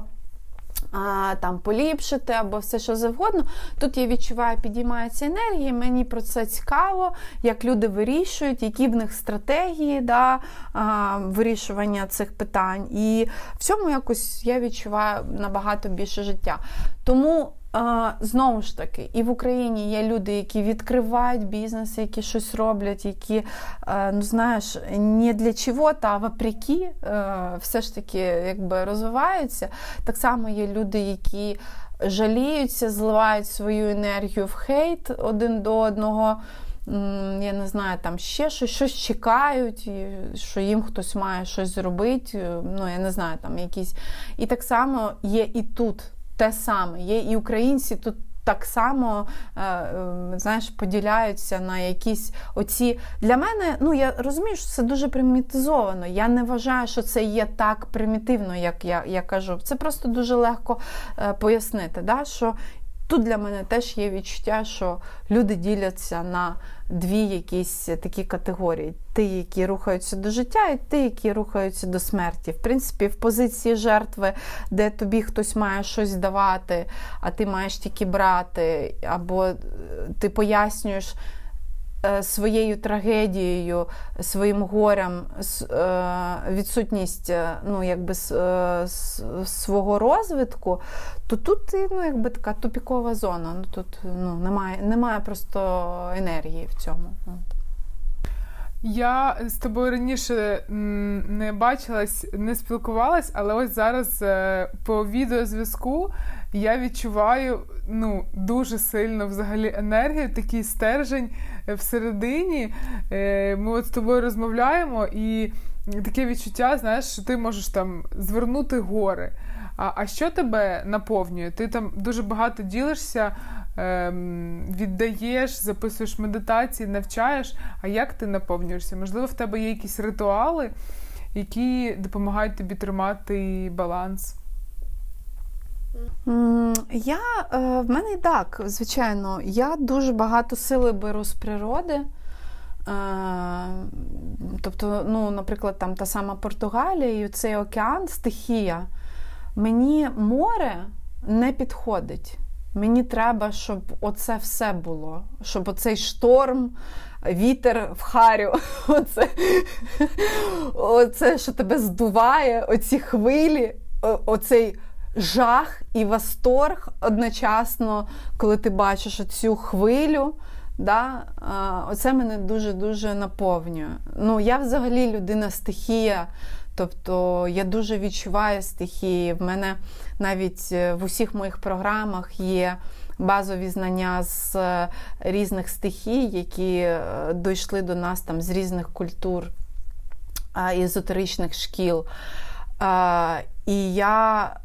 а, там поліпшити або все що завгодно. Тут я відчуваю, підіймається енергія, мені про це цікаво, як люди вирішують, які в них стратегії да, а, вирішування цих питань. І в цьому якось я відчуваю набагато більше життя. Тому Знову ж таки, і в Україні є люди, які відкривають бізнес, які щось роблять, які, ну знаєш, не для чого-то, а вопреки, все ж таки якби розвиваються. Так само є люди, які жаліються, зливають свою енергію в хейт один до одного. я не знаю, там ще щось щось чекають, що їм хтось має щось зробити. Ну, я не знаю, там якісь. І так само є і тут те саме. Є і українці тут. Так само е, е, знаєш, поділяються на якісь оці. Для мене, ну я розумію, що це дуже примітизовано. Я не вважаю, що це є так примітивно, як я я кажу. Це просто дуже легко е, пояснити. Да? Що Тут для мене теж є відчуття, що люди діляться на дві якісь такі категорії: ті, які рухаються до життя, і ті, які рухаються до смерті. В принципі, в позиції жертви, де тобі хтось має щось давати, а ти маєш тільки брати, або е, ти пояснюєш. Е, своєю трагедією, своїм горем, е, відсутність ну, якби, свого розвитку, то тут ну, якби така тупікова зона. Ну, Тут ну, немає немає просто енергії в цьому. Я з тобою раніше не бачилась, не спілкувалась, але ось зараз е, по відеозв'язку я відчуваю ну, дуже сильно взагалі енергію, такий стержень е, всередині. Е, ми от з тобою розмовляємо, і таке відчуття, знаєш, що ти можеш там звернути гори. А а що тебе наповнює? Ти там дуже багато ділишся, віддаєш, записуєш медитації, навчаєш. А як ти наповнюєшся? Можливо, в тебе є якісь ритуали, які допомагають тобі тримати баланс? Я е, в мене так, звичайно, я дуже багато сили беру з природи. Е, тобто, ну, наприклад, там та сама Португалія і цей океан, стихія. Мені море не підходить. Мені треба, щоб оце все було, щоб оцей шторм, вітер в харю, (laughs) оце, оце що тебе здуває, оці хвилі, оцей жах і восторг одночасно, коли ти бачиш цю хвилю. Да? Оце мене дуже-дуже наповнює. Ну, Я взагалі людина стихія, тобто я дуже відчуваю стихії. В мене навіть е, в усіх моїх програмах є базові знання з е, різних стихій, які е, дійшли до нас там з різних культур, езотеричних шкіл. І я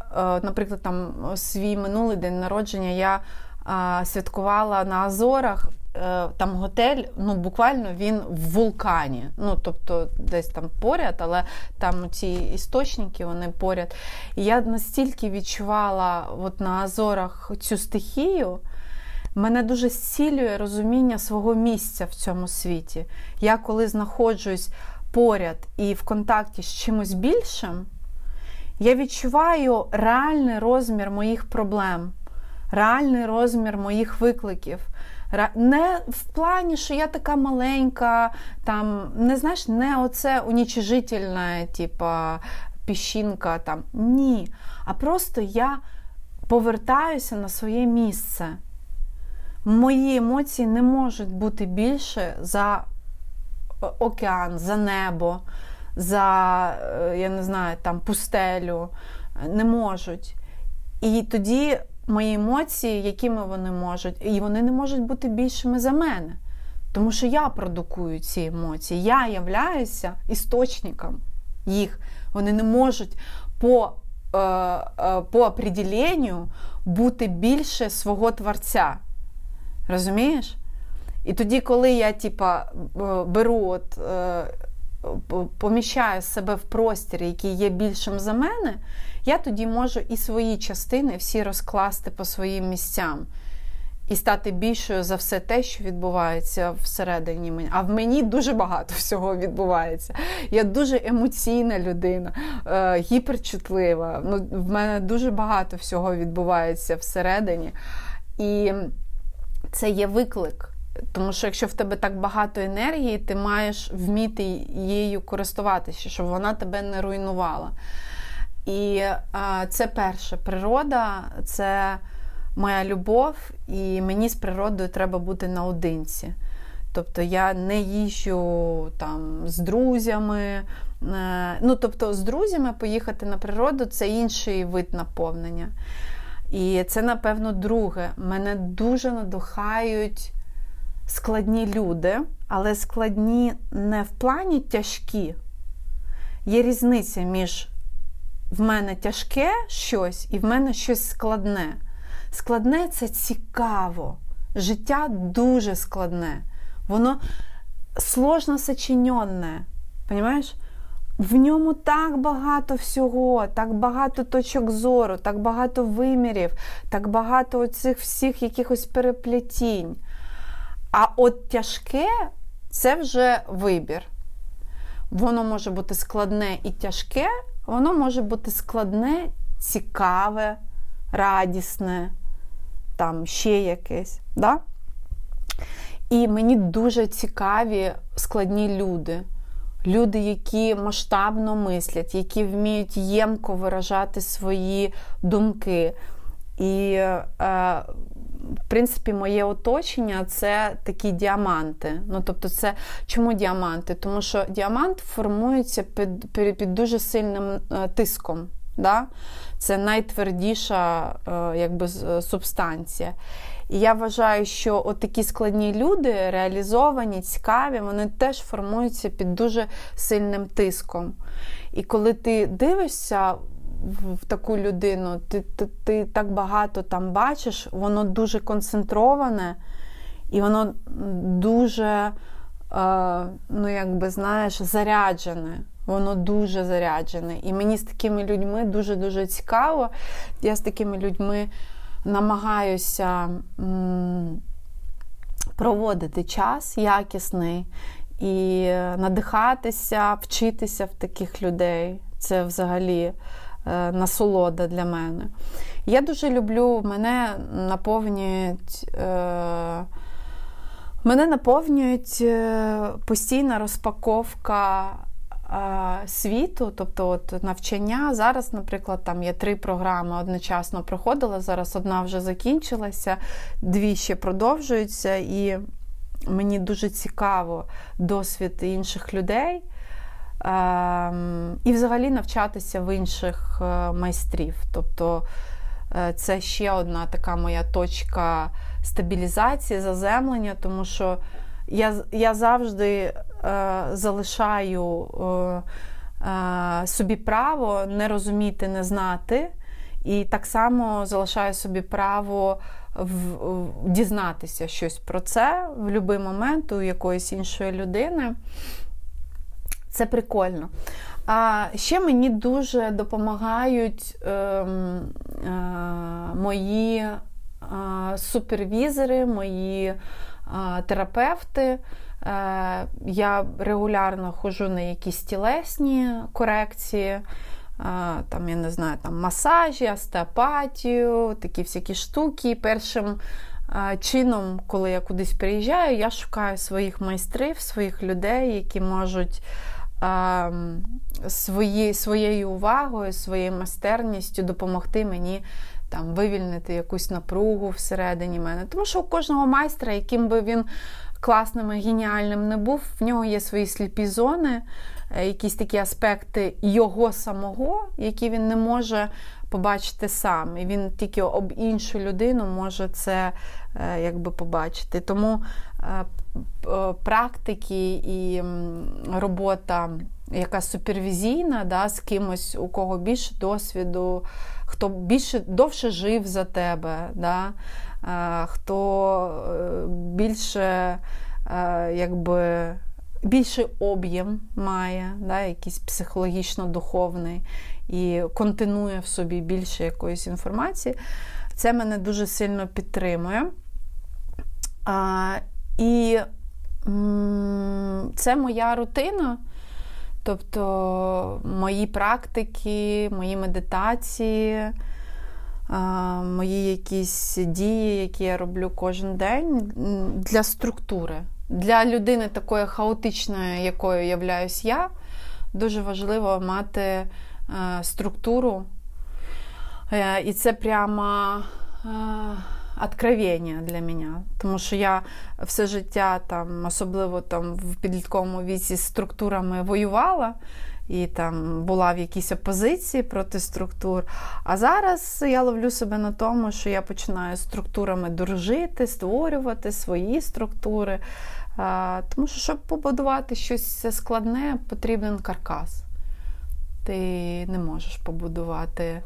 наприклад, там свій минулий день народження я святкувала на Азорах. Е, там готель, ну буквально він в вулкані. Ну, тобто, десь там поряд, але там ці істочники вони поряд. І я настільки відчувала от на Азорах цю стихію. Мене дуже зцілює розуміння свого місця в цьому світі. Я коли знаходжусь поряд і в контакті з чимось більшим, я відчуваю реальний розмір моїх проблем, реальний розмір моїх викликів. Не в плані, що я така маленька, там, не знаєш, не оце унічижительна, типа піщинка. там. Ні. А просто я повертаюся на своє місце. Мої емоції не можуть бути більше за океан, за небо за, е, я не знаю, там пустелю, не можуть. І тоді мої емоції, якими вони можуть, і вони не можуть бути більшими за мене. Тому що я продукую ці емоції, я являюся істочником їх. Вони не можуть по е, е, по определенню бути більше свого творця. Розумієш? І тоді, коли я типа, беру от, поміщаю себе в простір, який є більшим за мене, я тоді можу і свої частини всі розкласти по своїм місцям. І стати більшою за все те, що відбувається всередині мене. А в мені дуже багато (laughs) всього відбувається. Я дуже емоційна людина, е, гіперчутлива. Ну, В мене дуже багато всього відбувається всередині. І це є виклик. Тому що якщо в тебе так багато енергії, ти маєш вміти її користуватися, щоб вона тебе не руйнувала. І а, це перше природа, це моя любов, і мені з природою треба бути наодинці. Тобто я не їжджу там з друзями. Е, ну, тобто, з друзями поїхати на природу це інший вид наповнення. І це, напевно, друге. Мене дуже надухають складні люди, але складні не в плані тяжкі. Є різниця між в мене тяжке щось і в мене щось складне. Складне це цікаво. Життя дуже складне. Воно сложно сочиненне. Понимаєш? В ньому так багато всього, так багато точок зору, так багато вимірів, так багато оцих всіх якихось переплетінь. А от тяжке це вже вибір. Воно може бути складне і тяжке, воно може бути складне, цікаве, радісне, там ще якесь. Да? І мені дуже цікаві складні люди. Люди, які масштабно мислять, які вміють ємко виражати свої думки. І, е, в принципі, моє оточення це такі діаманти. Ну, тобто, це чому діаманти? Тому що діамант формується під під, під дуже сильним е, тиском. Да? Це найтвердіша е, якби, субстанція. І я вважаю, що от такі складні люди, реалізовані, цікаві, вони теж формуються під дуже сильним тиском. І коли ти дивишся в таку людину, ти, ти, ти так багато там бачиш, воно дуже концентроване і воно дуже, е, ну, якби знаєш, заряджене. Воно дуже заряджене. І мені з такими людьми дуже-дуже цікаво. Я з такими людьми намагаюся м- проводити час якісний і надихатися, вчитися в таких людей. Це взагалі насолода для мене. Я дуже люблю, мене наповнюють. Е, Мене наповнюють е, постійна розпаковка світу, тобто от навчання. Зараз, наприклад, там є три програми одночасно проходила. Зараз одна вже закінчилася, дві ще продовжуються, і мені дуже цікаво досвід інших людей. І взагалі навчатися в інших е, майстрів. Тобто е, це ще одна така моя точка стабілізації, заземлення, тому що я я завжди е, залишаю собі право не розуміти, не знати, і так само залишаю собі право в, в, дізнатися щось про це в будь-який момент у якоїсь іншої людини. Це прикольно. А ще мені дуже допомагають е, е, мої е, супервізори, мої терапевти. Е, я регулярно ходжу на якісь тілесні корекції, е, там, я не знаю, там масажі, остеопатію, такі всякі штуки. Першим е, чином, коли я кудись приїжджаю, я шукаю своїх майстрів, своїх людей, які можуть свої, своєю увагою, своєю майстерністю допомогти мені там вивільнити якусь напругу всередині мене. Тому що у кожного майстра, яким би він класним і геніальним не був, в нього є свої сліпі зони, е, якісь такі аспекти його самого, які він не може побачити сам. І він тільки об іншу людину може це е, якби побачити. Тому практики і робота. Яка супервізійна, да, з кимось, у кого більше досвіду, хто більше довше жив за тебе, да? хто е, більше е, якби, більший об'єм має, да? якийсь психологічно-духовний і континує в собі більше якоїсь інформації. Це мене дуже сильно підтримує. А, І це моя рутина. Тобто мої практики, мої медитації, мої якісь дії, які я роблю кожен день для структури. Для людини такої хаотичної, якою являюсь я, дуже важливо мати структуру. Е, і це прямо откровення для мене. Тому що я все життя, там, особливо там в підлітковому віці, з структурами воювала і там була в якійсь опозиції проти структур. А зараз я ловлю себе на тому, що я починаю структурами дружити, створювати свої структури. Тому що, щоб побудувати щось складне, потрібен каркас. Ти не можеш побудувати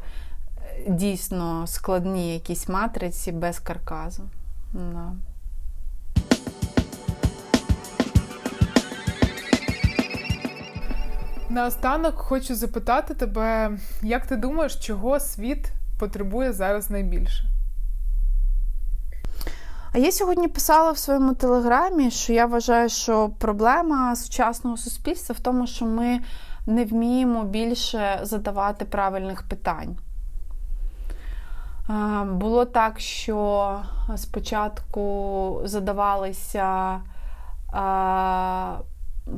дійсно складні якісь матриці без карказу. Да. Наостанок хочу запитати тебе, як ти думаєш, чого світ потребує зараз найбільше? А я сьогодні писала в своєму телеграмі, що я вважаю, що проблема сучасного суспільства в тому, що ми не вміємо більше задавати правильних питань. Було так, що спочатку задавалися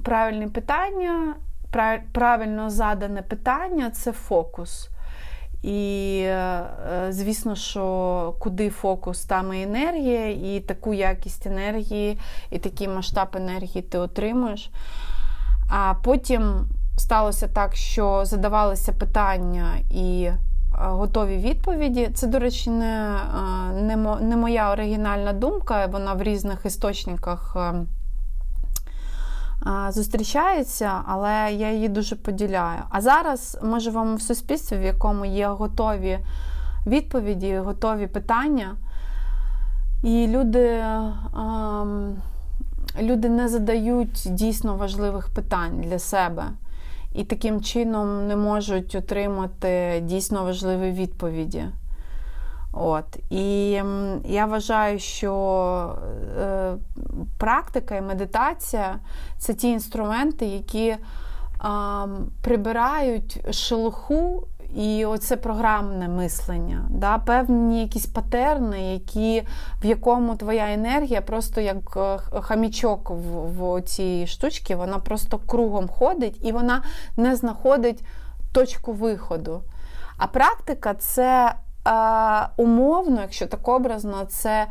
правильні питання, правильно задане питання це фокус. І, е, звісно, що куди фокус, там і енергія, і таку якість енергії, і такий масштаб енергії ти отримуєш. А потім сталося так, що задавалися питання і готові відповіді. Це, до речі, не, е, не, моя оригінальна думка, вона в різних істочниках зустрічаються, але я її дуже поділяю. А зараз ми живемо в суспільстві, в якому є готові відповіді, готові питання. І люди люди не задають дійсно важливих питань для себе. І таким чином не можуть отримати дійсно важливі відповіді. От. І я вважаю, що е, практика і медитація це ті інструменти, які е, прибирають шелуху і оце програмне мислення, да? певні якісь патерни, які, в якому твоя енергія просто як е, хамічок в, в цій штучці, вона просто кругом ходить і вона не знаходить точку виходу. А практика це е, умовно, якщо так образно, це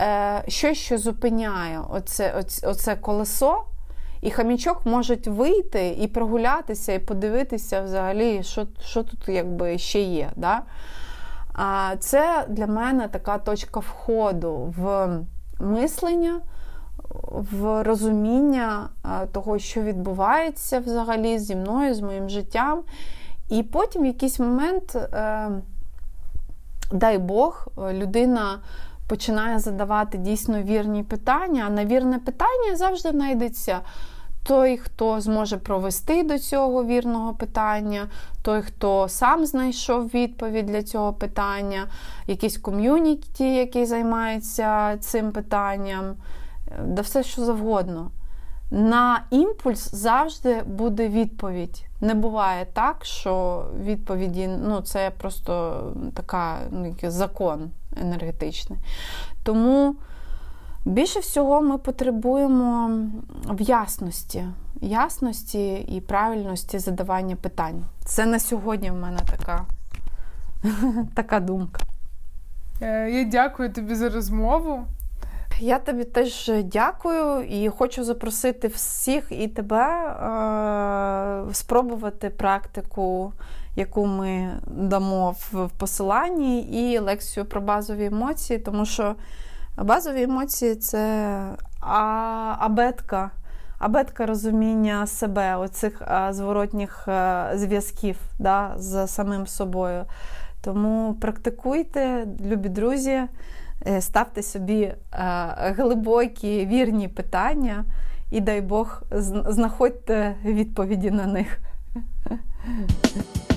е, щось, що зупиняє оце, оце, оце колесо. І хамічок можуть вийти і прогулятися, і подивитися взагалі, що що тут якби ще є. Да? А Це для мене така точка входу в мислення, в розуміння того, що відбувається взагалі зі мною, з моїм життям. І потім в якийсь момент. Е, дай Бог, людина починає задавати дійсно вірні питання, а на вірне питання завжди знайдеться. Той, хто зможе провести до цього вірного питання, той, хто сам знайшов відповідь для цього питання, якийсь ком'юніті, який займається цим питанням, да все що завгодно. На імпульс завжди буде відповідь. Не буває так, що відповіді ну, це просто така ну, закон енергетичний. Тому більше всього ми потребуємо в ясності, ясності і правильності задавання питань. Це на сьогодні в мене така, (laughs) така думка. Е, я дякую тобі за розмову. Я тобі теж дякую і хочу запросити всіх і тебе е, спробувати практику, яку ми дамо в посиланні, і лекцію про базові емоції, тому що базові емоції це абетка. Абетка розуміння себе, оцих зворотніх е, зв'язків да, з самим собою. Тому практикуйте, любі друзі. Е, ставте собі е, глибокі вірні питання, і дай Бог знаходьте відповіді на них. (laughs)